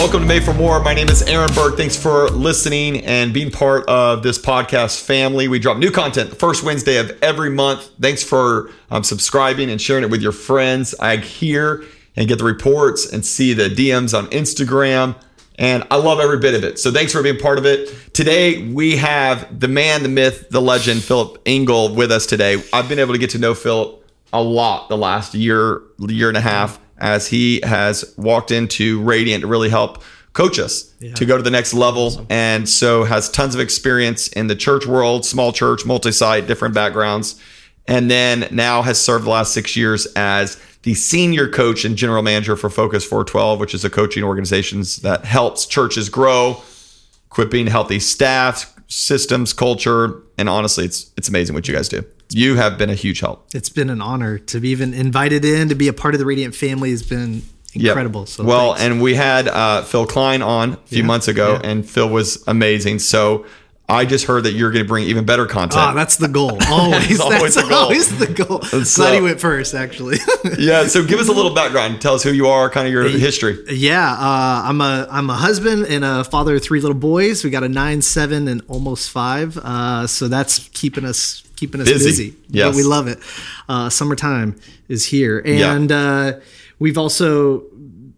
welcome to Made for More. My name is Aaron Burke. Thanks for listening and being part of this podcast family. We drop new content the first Wednesday of every month. Thanks for um, subscribing and sharing it with your friends. I hear and get the reports and see the DMs on Instagram. And I love every bit of it. So thanks for being part of it. Today, we have the man, the myth, the legend, Philip Engel with us today. I've been able to get to know Philip a lot the last year, year and a half as he has walked into Radiant to really help coach us yeah. to go to the next level. Awesome. And so has tons of experience in the church world, small church, multi site, different backgrounds. And then now has served the last six years as the senior coach and general manager for Focus 412, which is a coaching organization that helps churches grow, equipping healthy staff, systems, culture, and honestly, it's it's amazing what you guys do you have been a huge help. It's been an honor to be even invited in to be a part of the Radiant family. Has been incredible. Yep. So well, thanks. and we had uh, Phil Klein on a few yeah, months ago, yeah. and Phil was amazing. So I just heard that you're going to bring even better content. Ah, that's the goal. Always. always that's the goal. always the goal. So, Glad he went first, actually. yeah. So give us a little background. Tell us who you are, kind of your history. Yeah. Uh, I'm a I'm a husband and a father of three little boys. We got a nine, seven, and almost five. Uh, so that's keeping us keeping us busy. busy. Yes. But we love it. Uh, summertime is here. And yeah. uh, we've also,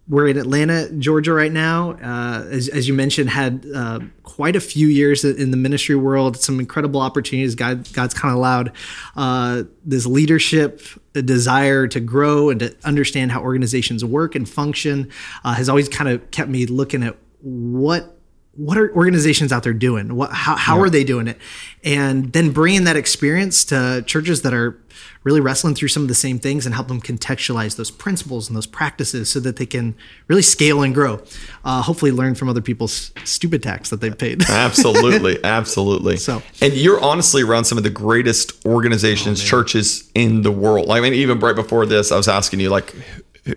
we're in Atlanta, Georgia right now. Uh, as, as, you mentioned, had uh, quite a few years in the ministry world, some incredible opportunities. God, God's kind of allowed uh, this leadership, a desire to grow and to understand how organizations work and function uh, has always kind of kept me looking at what what are organizations out there doing? What, how, how yeah. are they doing it? And then bringing that experience to churches that are really wrestling through some of the same things and help them contextualize those principles and those practices so that they can really scale and grow. Uh, hopefully, learn from other people's stupid tax that they've paid. absolutely, absolutely. So, and you're honestly around some of the greatest organizations, oh, churches in the world. I mean, even right before this, I was asking you, like,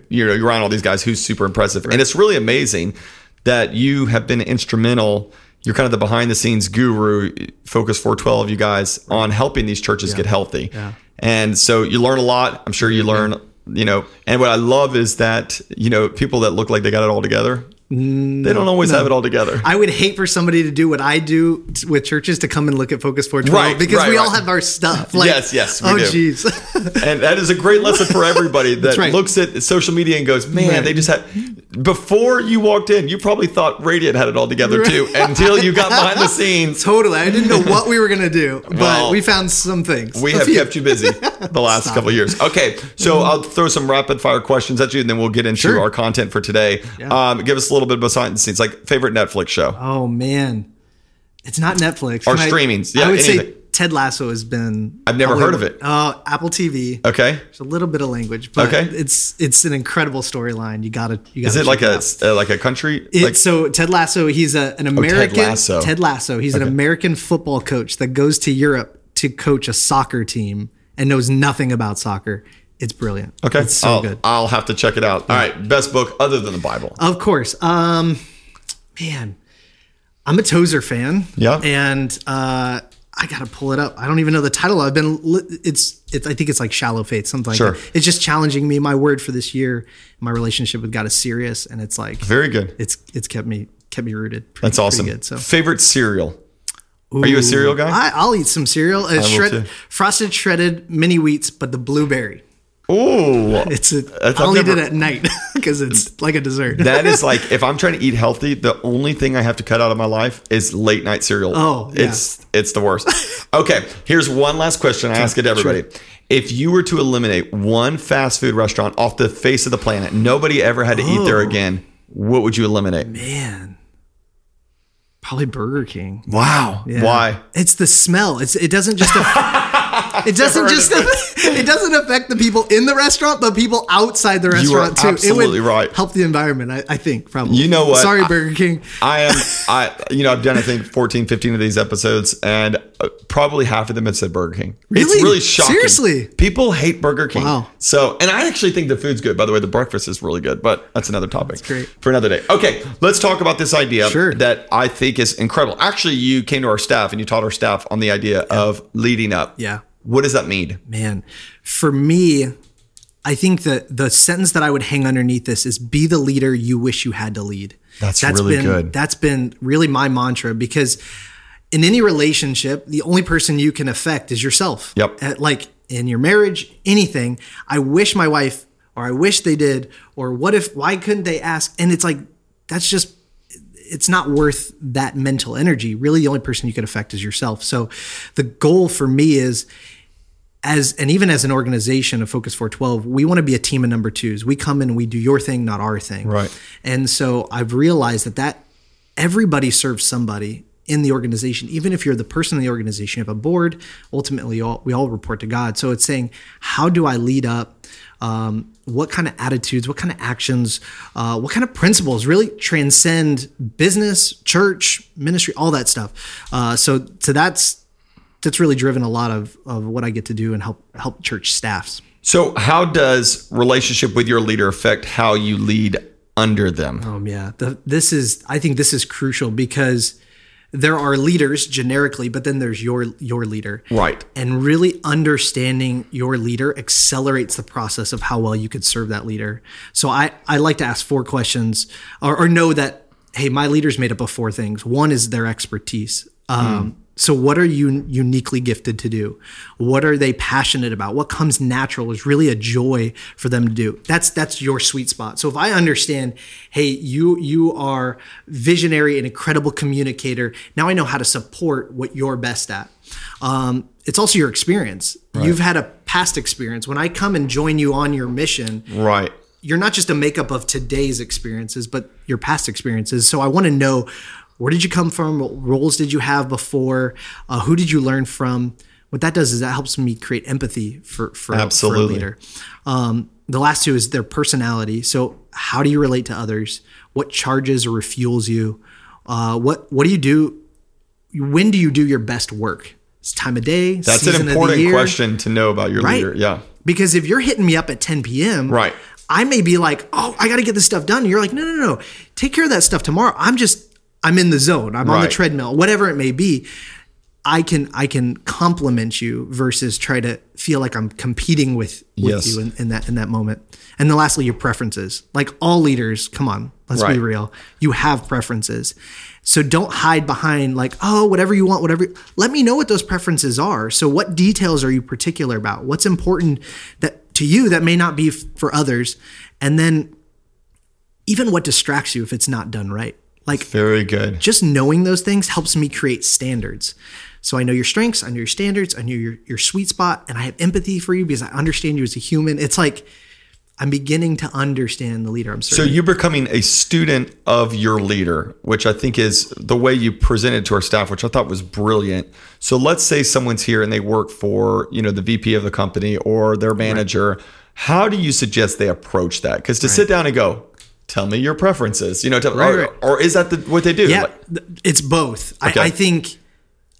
you know, you're around all these guys. Who's super impressive? Right. And it's really amazing that you have been instrumental. You're kind of the behind the scenes guru, Focus 412, you guys, on helping these churches yeah. get healthy. Yeah. And so you learn a lot. I'm sure you mm-hmm. learn, you know, and what I love is that, you know, people that look like they got it all together, mm, they don't always no. have it all together. I would hate for somebody to do what I do with churches to come and look at Focus 412 right, because right, we right. all have our stuff. Like, yes, yes. oh, jeez. and that is a great lesson for everybody that looks at social media and goes, man, they just had. Before you walked in, you probably thought Radiant had it all together too until you got behind the scenes. Totally. I didn't know what we were going to do, but well, we found some things. We have kept you busy the last Stop couple years. Okay, so mm-hmm. I'll throw some rapid fire questions at you and then we'll get into sure. our content for today. Yeah. Um, give us a little bit behind the scenes, like favorite Netflix show. Oh man, it's not Netflix. Or streamings. Yeah, I would anything. say Ted Lasso has been. I've never heard of it. Oh, Apple TV. Okay. There's a little bit of language, but okay. it's it's an incredible storyline. You gotta you gotta. Is it like a uh, like a country? It, like, so Ted Lasso, he's a, an American. Oh, Ted Lasso. Ted Lasso. He's okay. an American football coach that goes to Europe to coach a soccer team and knows nothing about soccer. It's brilliant. Okay, it's so I'll, good. I'll have to check it out. All right, best book other than the Bible. Of course. Um, man, I'm a Tozer fan. Yeah, and uh, I gotta pull it up. I don't even know the title. I've been. It's. It's. I think it's like Shallow Faith, something like sure. that. It's just challenging me. My word for this year, my relationship with God is serious, and it's like very good. It's. It's kept me kept me rooted. Pretty, That's awesome. Good, so favorite cereal. Ooh, Are you a cereal guy? I, will eat some cereal. Uh, shred, frosted shredded mini wheats, but the blueberry. Oh, it's a. I'll never, eat it at night because it's like a dessert. that is like if I'm trying to eat healthy, the only thing I have to cut out of my life is late night cereal. Oh, yeah. it's it's the worst. okay, here's one last question I ask it to everybody. Sure. If you were to eliminate one fast food restaurant off the face of the planet, nobody ever had to oh, eat there oh. again, what would you eliminate? Man, probably Burger King. Wow. Yeah. Why? It's the smell. It's it doesn't just. It doesn't just it doesn't affect the people in the restaurant, but people outside the restaurant too. Absolutely it would right. Help the environment, I, I, think. Probably. You know what? Sorry, Burger King. I, I am. I you know I've done I think 14, 15 of these episodes, and uh, probably half of them have said Burger King. Really? It's really shocking. Seriously, people hate Burger King. Wow. So, and I actually think the food's good. By the way, the breakfast is really good, but that's another topic. That's great for another day. Okay, let's talk about this idea sure. that I think is incredible. Actually, you came to our staff and you taught our staff on the idea yeah. of leading up. Yeah. What does that mean? Man, for me, I think that the sentence that I would hang underneath this is be the leader you wish you had to lead. That's, that's really been, good. That's been really my mantra because in any relationship, the only person you can affect is yourself. Yep. At, like in your marriage, anything. I wish my wife, or I wish they did, or what if, why couldn't they ask? And it's like, that's just, it's not worth that mental energy. Really, the only person you can affect is yourself. So the goal for me is, as and even as an organization of Focus 412, we want to be a team of number twos. We come in and we do your thing, not our thing. Right. And so I've realized that that everybody serves somebody in the organization, even if you're the person in the organization, you have a board. Ultimately, all, we all report to God. So it's saying, how do I lead up? Um, what kind of attitudes, what kind of actions, uh, what kind of principles really transcend business, church, ministry, all that stuff. Uh, so, so that's that's really driven a lot of of what I get to do and help help church staffs. So, how does relationship with your leader affect how you lead under them? Um, yeah, the, this is I think this is crucial because there are leaders generically, but then there's your your leader. Right. And really understanding your leader accelerates the process of how well you could serve that leader. So I, I like to ask four questions or, or know that, hey, my leader's made up of four things. One is their expertise. Um, mm. So, what are you uniquely gifted to do? What are they passionate about? What comes natural is really a joy for them to do. That's that's your sweet spot. So, if I understand, hey, you you are visionary and incredible communicator. Now I know how to support what you're best at. Um, it's also your experience. Right. You've had a past experience. When I come and join you on your mission, right? You're not just a makeup of today's experiences, but your past experiences. So I want to know where did you come from? What roles did you have before? Uh, who did you learn from? What that does is that helps me create empathy for for, Absolutely. for a leader. Um, the last two is their personality. So how do you relate to others? What charges or refuels you? Uh, what what do you do? When do you do your best work? It's time of day. That's an important question to know about your right? leader. Yeah. Because if you're hitting me up at 10 p.m., right. I may be like, oh, I got to get this stuff done. And you're like, no, no, no, take care of that stuff tomorrow. I'm just I'm in the zone. I'm right. on the treadmill, whatever it may be. I can I can compliment you versus try to feel like I'm competing with with yes. you in, in, that in that moment. And then lastly, your preferences. Like all leaders, come on, let's right. be real. You have preferences. So don't hide behind like, oh, whatever you want, whatever. Let me know what those preferences are. So what details are you particular about? What's important that to you that may not be f- for others? And then even what distracts you if it's not done right. Like very good. Just knowing those things helps me create standards. So I know your strengths, I know your standards, I know your your sweet spot, and I have empathy for you because I understand you as a human. It's like I'm beginning to understand the leader I'm serving. So you're becoming a student of your leader, which I think is the way you presented to our staff, which I thought was brilliant. So let's say someone's here and they work for, you know, the VP of the company or their manager. Right. How do you suggest they approach that? Because to right. sit down and go, tell me your preferences. You know, tell, right, or, right. or, is that the, what they do? Yeah, like, it's both. Okay. I, I, think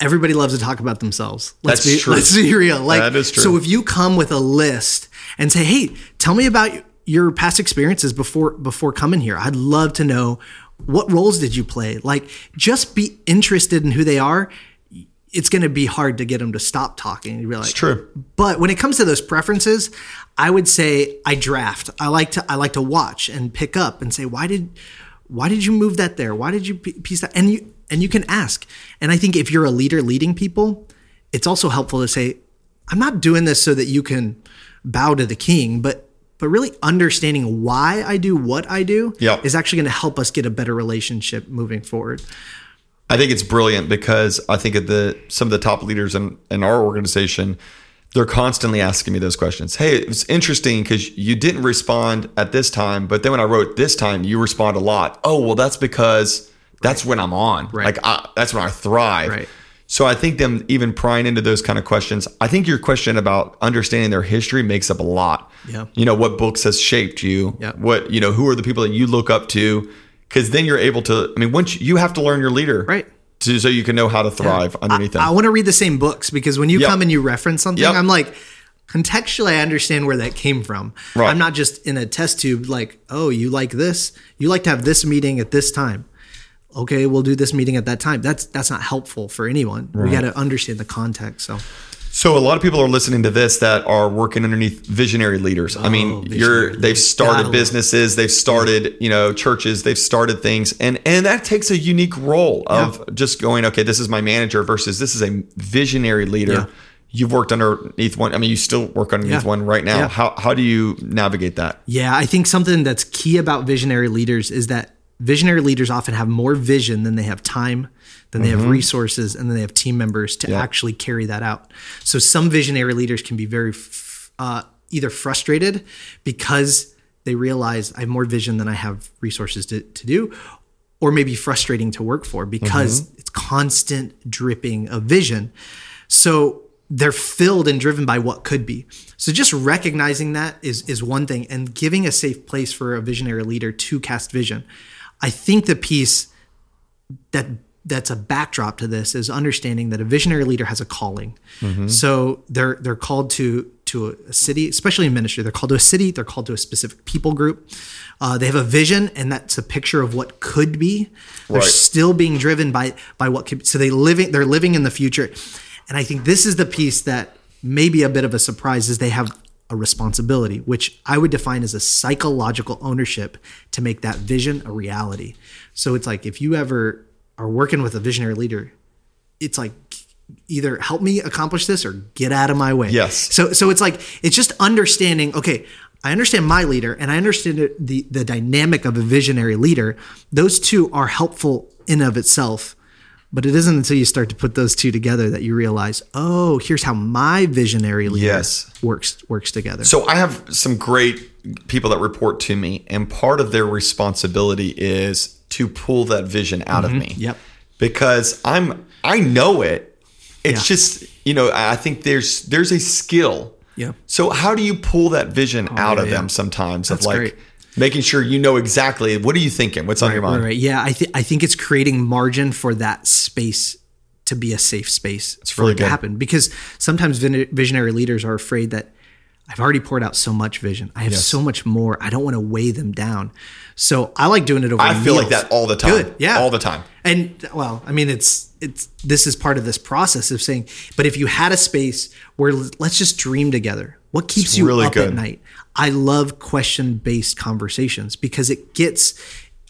everybody loves to talk about themselves. Let's That's be, true. Let's be real. Like, that is true. So if you come with a list and say, "Hey, tell me about your past experiences before before coming here," I'd love to know what roles did you play. Like, just be interested in who they are it's going to be hard to get them to stop talking. You realize it's true. But when it comes to those preferences, I would say I draft. I like to I like to watch and pick up and say why did why did you move that there? Why did you piece that? And you and you can ask. And I think if you're a leader leading people, it's also helpful to say I'm not doing this so that you can bow to the king, but but really understanding why I do what I do yep. is actually going to help us get a better relationship moving forward. I think it's brilliant because I think of the some of the top leaders in, in our organization, they're constantly asking me those questions. Hey, it's interesting because you didn't respond at this time, but then when I wrote this time, you respond a lot. Oh, well, that's because that's right. when I'm on. Right. Like I, that's when I thrive. Right. So I think them even prying into those kind of questions. I think your question about understanding their history makes up a lot. Yeah. You know what books has shaped you. Yeah. What you know who are the people that you look up to because then you're able to. I mean, once you, you have to learn your leader, right? To, so you can know how to thrive yeah. underneath I. I want to read the same books because when you yep. come and you reference something, yep. I'm like, contextually, I understand where that came from. Right. I'm not just in a test tube like, oh, you like this, you like to have this meeting at this time. Okay, we'll do this meeting at that time. That's that's not helpful for anyone. Right. We got to understand the context. So. So a lot of people are listening to this that are working underneath visionary leaders. Oh, I mean, oh, you're they've started businesses, they've started, you know, churches, they've started things and and that takes a unique role of yeah. just going, okay, this is my manager versus this is a visionary leader. Yeah. You've worked underneath one. I mean, you still work underneath yeah. one right now. How how do you navigate that? Yeah, I think something that's key about visionary leaders is that visionary leaders often have more vision than they have time then they mm-hmm. have resources, and then they have team members to actually carry that out. So some visionary leaders can be very uh, either frustrated because they realize I have more vision than I have resources to, to do, or maybe frustrating to work for because mm-hmm. it's constant dripping of vision. So they're filled and driven by what could be. So just recognizing that is is one thing and giving a safe place for a visionary leader to cast vision. I think the piece that that's a backdrop to this is understanding that a visionary leader has a calling. Mm-hmm. So they're they're called to to a city, especially in ministry. They're called to a city. They're called to a specific people group. Uh, they have a vision, and that's a picture of what could be. They're right. still being driven by by what could. So they living they're living in the future, and I think this is the piece that may be a bit of a surprise is they have a responsibility, which I would define as a psychological ownership to make that vision a reality. So it's like if you ever are working with a visionary leader, it's like either help me accomplish this or get out of my way. Yes. So so it's like it's just understanding, okay, I understand my leader and I understand the the dynamic of a visionary leader. Those two are helpful in of itself. But it isn't until you start to put those two together that you realize, oh, here's how my visionary leader yes. works works together. So I have some great people that report to me, and part of their responsibility is to pull that vision out mm-hmm. of me. Yep. Because I'm I know it. It's yeah. just, you know, I think there's there's a skill. Yeah. So how do you pull that vision oh, out yeah, of yeah. them sometimes That's of like great. making sure you know exactly what are you thinking? What's right, on your mind? Right, right. Yeah, I think I think it's creating margin for that space to be a safe space it's really for it to happen because sometimes visionary leaders are afraid that I've already poured out so much vision. I have yes. so much more. I don't want to weigh them down. So I like doing it over. I feel meals. like that all the time. Good, yeah, all the time. And well, I mean, it's it's this is part of this process of saying. But if you had a space where let's just dream together, what keeps it's you really up good. at night? I love question based conversations because it gets.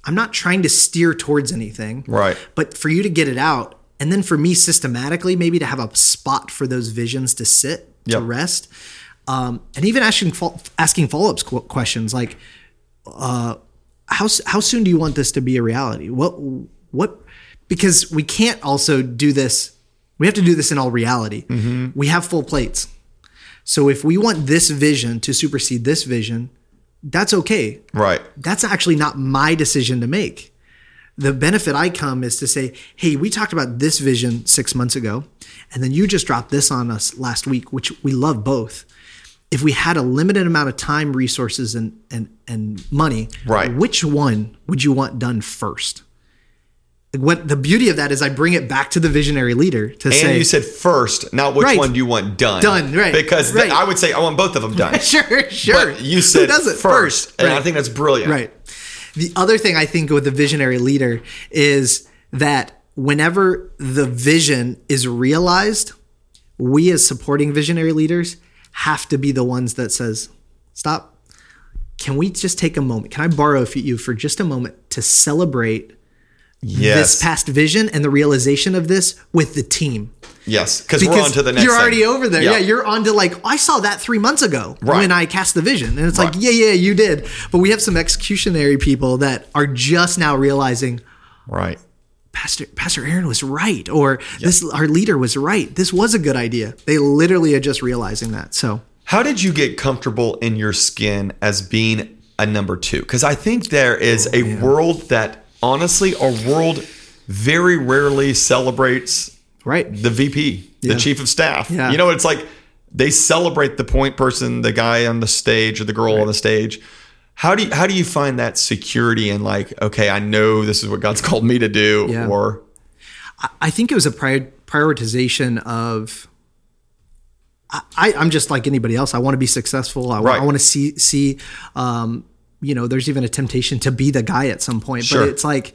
I'm not trying to steer towards anything, right? But for you to get it out, and then for me systematically, maybe to have a spot for those visions to sit yep. to rest um, and even asking asking follow up questions like, uh, how how soon do you want this to be a reality? What what because we can't also do this. We have to do this in all reality. Mm-hmm. We have full plates. So if we want this vision to supersede this vision, that's okay. Right. That's actually not my decision to make. The benefit I come is to say, hey, we talked about this vision six months ago, and then you just dropped this on us last week, which we love both if we had a limited amount of time, resources, and and and money, right? Which one would you want done first? What the beauty of that is, I bring it back to the visionary leader to and say. And you said first, not which right. one do you want done? Done, right? Because right. I would say I want both of them done. sure, sure. But you said does it first, first. and right. I think that's brilliant. Right. The other thing I think with the visionary leader is that whenever the vision is realized, we as supporting visionary leaders have to be the ones that says, stop. Can we just take a moment? Can I borrow you for just a moment to celebrate yes. this past vision and the realization of this with the team? Yes, because we're on to the next. You're already thing. over there. Yeah. yeah. you're on to like oh, I saw that three months ago right. when I cast the vision, and it's right. like, yeah, yeah, you did. But we have some executionary people that are just now realizing, right? Pastor Pastor Aaron was right, or yep. this our leader was right. This was a good idea. They literally are just realizing that. So, how did you get comfortable in your skin as being a number two? Because I think there is oh, a man. world that honestly, our world very rarely celebrates right the VP, yeah. the chief of staff. Yeah. You know, it's like they celebrate the point person, the guy on the stage or the girl right. on the stage how do you, how do you find that security and like okay i know this is what god's called me to do yeah. or i think it was a prior, prioritization of I, i'm just like anybody else i want to be successful i, right. I want to see see um, you know there's even a temptation to be the guy at some point sure. but it's like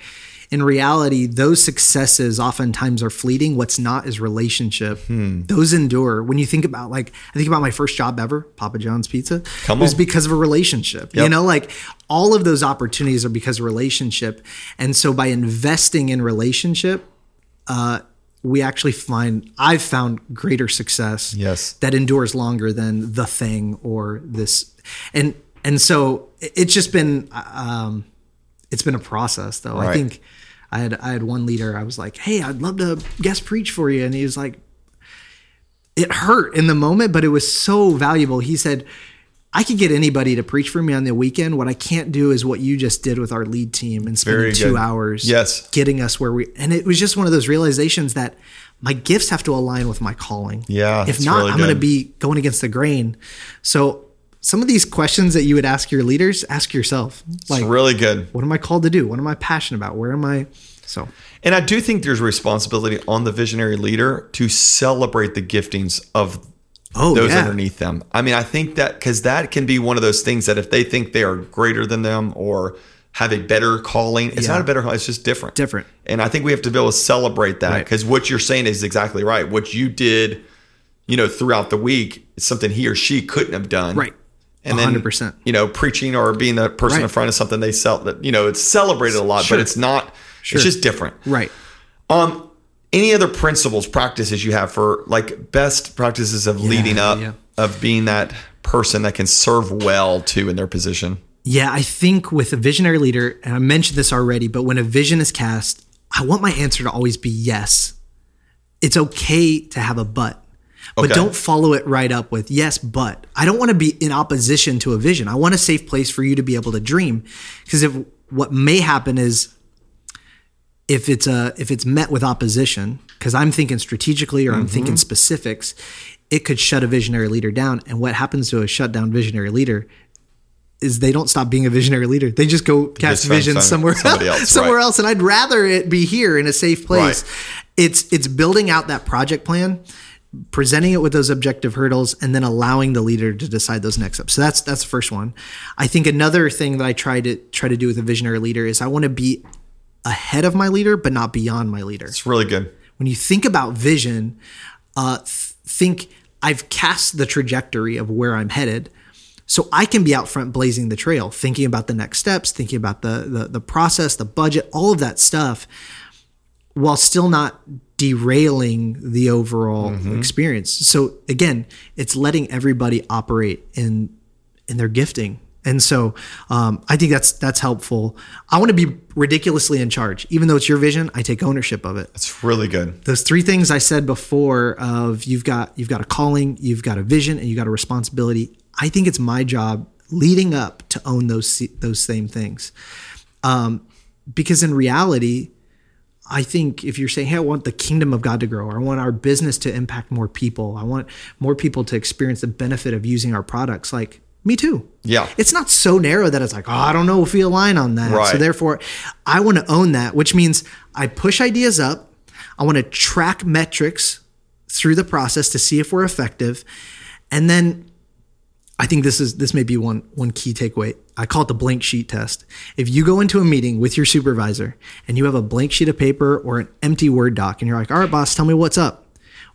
in reality, those successes oftentimes are fleeting. What's not is relationship. Hmm. Those endure. When you think about like, I think about my first job ever, Papa John's Pizza. Come it was because of a relationship. Yep. You know, like all of those opportunities are because of relationship. And so by investing in relationship, uh, we actually find I've found greater success. Yes. That endures longer than the thing or this. And and so it's just been um, it's been a process though. Right. I think I had I had one leader. I was like, "Hey, I'd love to guest preach for you," and he was like, "It hurt in the moment, but it was so valuable." He said, "I could get anybody to preach for me on the weekend. What I can't do is what you just did with our lead team and spending Very two good. hours, yes, getting us where we." And it was just one of those realizations that my gifts have to align with my calling. Yeah, if not, really I'm going to be going against the grain. So some of these questions that you would ask your leaders, ask yourself. Like, it's really good. What am I called to do? What am I passionate about? Where am I? So, and I do think there's responsibility on the visionary leader to celebrate the giftings of oh, those yeah. underneath them. I mean, I think that because that can be one of those things that if they think they are greater than them or have a better calling, it's yeah. not a better calling, it's just different. Different. And I think we have to be able to celebrate that because right. what you're saying is exactly right. What you did, you know, throughout the week is something he or she couldn't have done. Right and 100%. then you know preaching or being the person right. in front of something they sell that you know it's celebrated a lot sure. but it's not sure. it's just different right um any other principles practices you have for like best practices of yeah, leading up yeah. of being that person that can serve well too in their position yeah i think with a visionary leader and i mentioned this already but when a vision is cast i want my answer to always be yes it's okay to have a but but okay. don't follow it right up with yes but i don't want to be in opposition to a vision i want a safe place for you to be able to dream because if what may happen is if it's a if it's met with opposition because i'm thinking strategically or i'm mm-hmm. thinking specifics it could shut a visionary leader down and what happens to a shut down visionary leader is they don't stop being a visionary leader. They just go cast vision somewhere else, else somewhere right. else. And I'd rather it be here in a safe place. Right. It's it's building out that project plan presenting it with those objective hurdles and then allowing the leader to decide those next steps. So that's that's the first one. I think another thing that I try to try to do with a visionary leader is I want to be ahead of my leader but not beyond my leader. It's really good. When you think about vision, uh, th- think I've cast the trajectory of where I'm headed. So I can be out front blazing the trail, thinking about the next steps, thinking about the the, the process, the budget, all of that stuff, while still not derailing the overall mm-hmm. experience. So again, it's letting everybody operate in in their gifting. And so um, I think that's that's helpful. I want to be ridiculously in charge, even though it's your vision. I take ownership of it. It's really good. Those three things I said before of you've got you've got a calling, you've got a vision, and you've got a responsibility. I think it's my job leading up to own those those same things, um, because in reality, I think if you're saying, hey, I want the kingdom of God to grow, or I want our business to impact more people, I want more people to experience the benefit of using our products, like me too. Yeah. It's not so narrow that it's like, oh, I don't know if we align on that. Right. So therefore, I want to own that, which means I push ideas up. I want to track metrics through the process to see if we're effective. And then I think this is this may be one one key takeaway. I call it the blank sheet test. If you go into a meeting with your supervisor and you have a blank sheet of paper or an empty Word doc and you're like, "All right, boss, tell me what's up."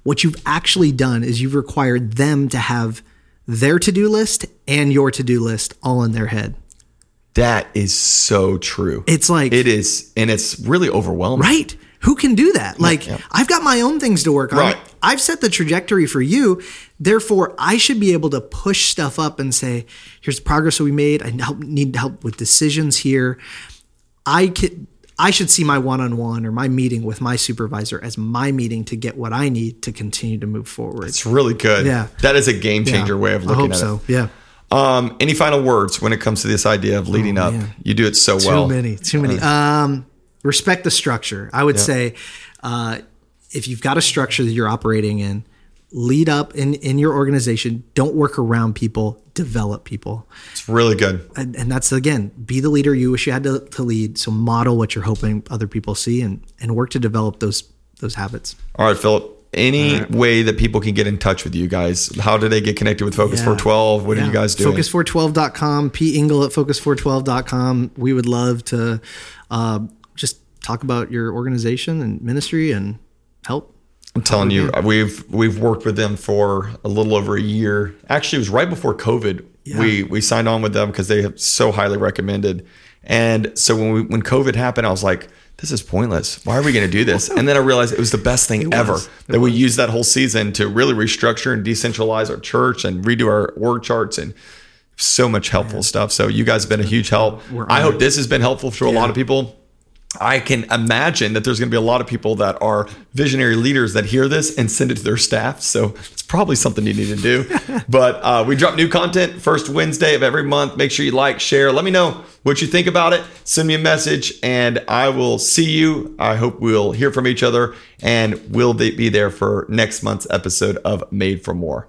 What you've actually done is you've required them to have their to-do list and your to-do list all in their head. That is so true. It's like it is and it's really overwhelming. Right? Who can do that? Like yeah, yeah. I've got my own things to work on. Right. I've set the trajectory for you. Therefore, I should be able to push stuff up and say, here's the progress that we made. I help, need help with decisions here. I could, I should see my one-on-one or my meeting with my supervisor as my meeting to get what I need to continue to move forward. It's really good. Yeah. That is a game changer yeah. way of looking at so. it. Yeah. Um, any final words when it comes to this idea of leading oh, up? You do it so too well. Too many, too many. Uh, um, respect the structure. I would say, uh, if you've got a structure that you're operating in, lead up in, in your organization. Don't work around people, develop people. It's really good. And, and that's again, be the leader you wish you had to, to, lead. So model what you're hoping other people see and, and work to develop those those habits. All right, Philip. Any right. way that people can get in touch with you guys? How do they get connected with Focus yeah. 412? What yeah. are you guys doing? Focus412.com, P. Ingle at Focus412.com. We would love to uh, talk about your organization and ministry and help. I'm telling you, we've we've worked with them for a little over a year. Actually, it was right before COVID. Yeah. We we signed on with them because they have so highly recommended. And so when we when COVID happened, I was like, this is pointless. Why are we going to do this? And then I realized it was the best thing ever that we used that whole season to really restructure and decentralize our church and redo our org charts and so much helpful stuff. So you guys have been a huge help. I hope this has been helpful for a lot of people. I can imagine that there's going to be a lot of people that are visionary leaders that hear this and send it to their staff. So it's probably something you need to do. but uh, we drop new content first Wednesday of every month. Make sure you like, share. Let me know what you think about it. Send me a message and I will see you. I hope we'll hear from each other and we'll be there for next month's episode of Made for More.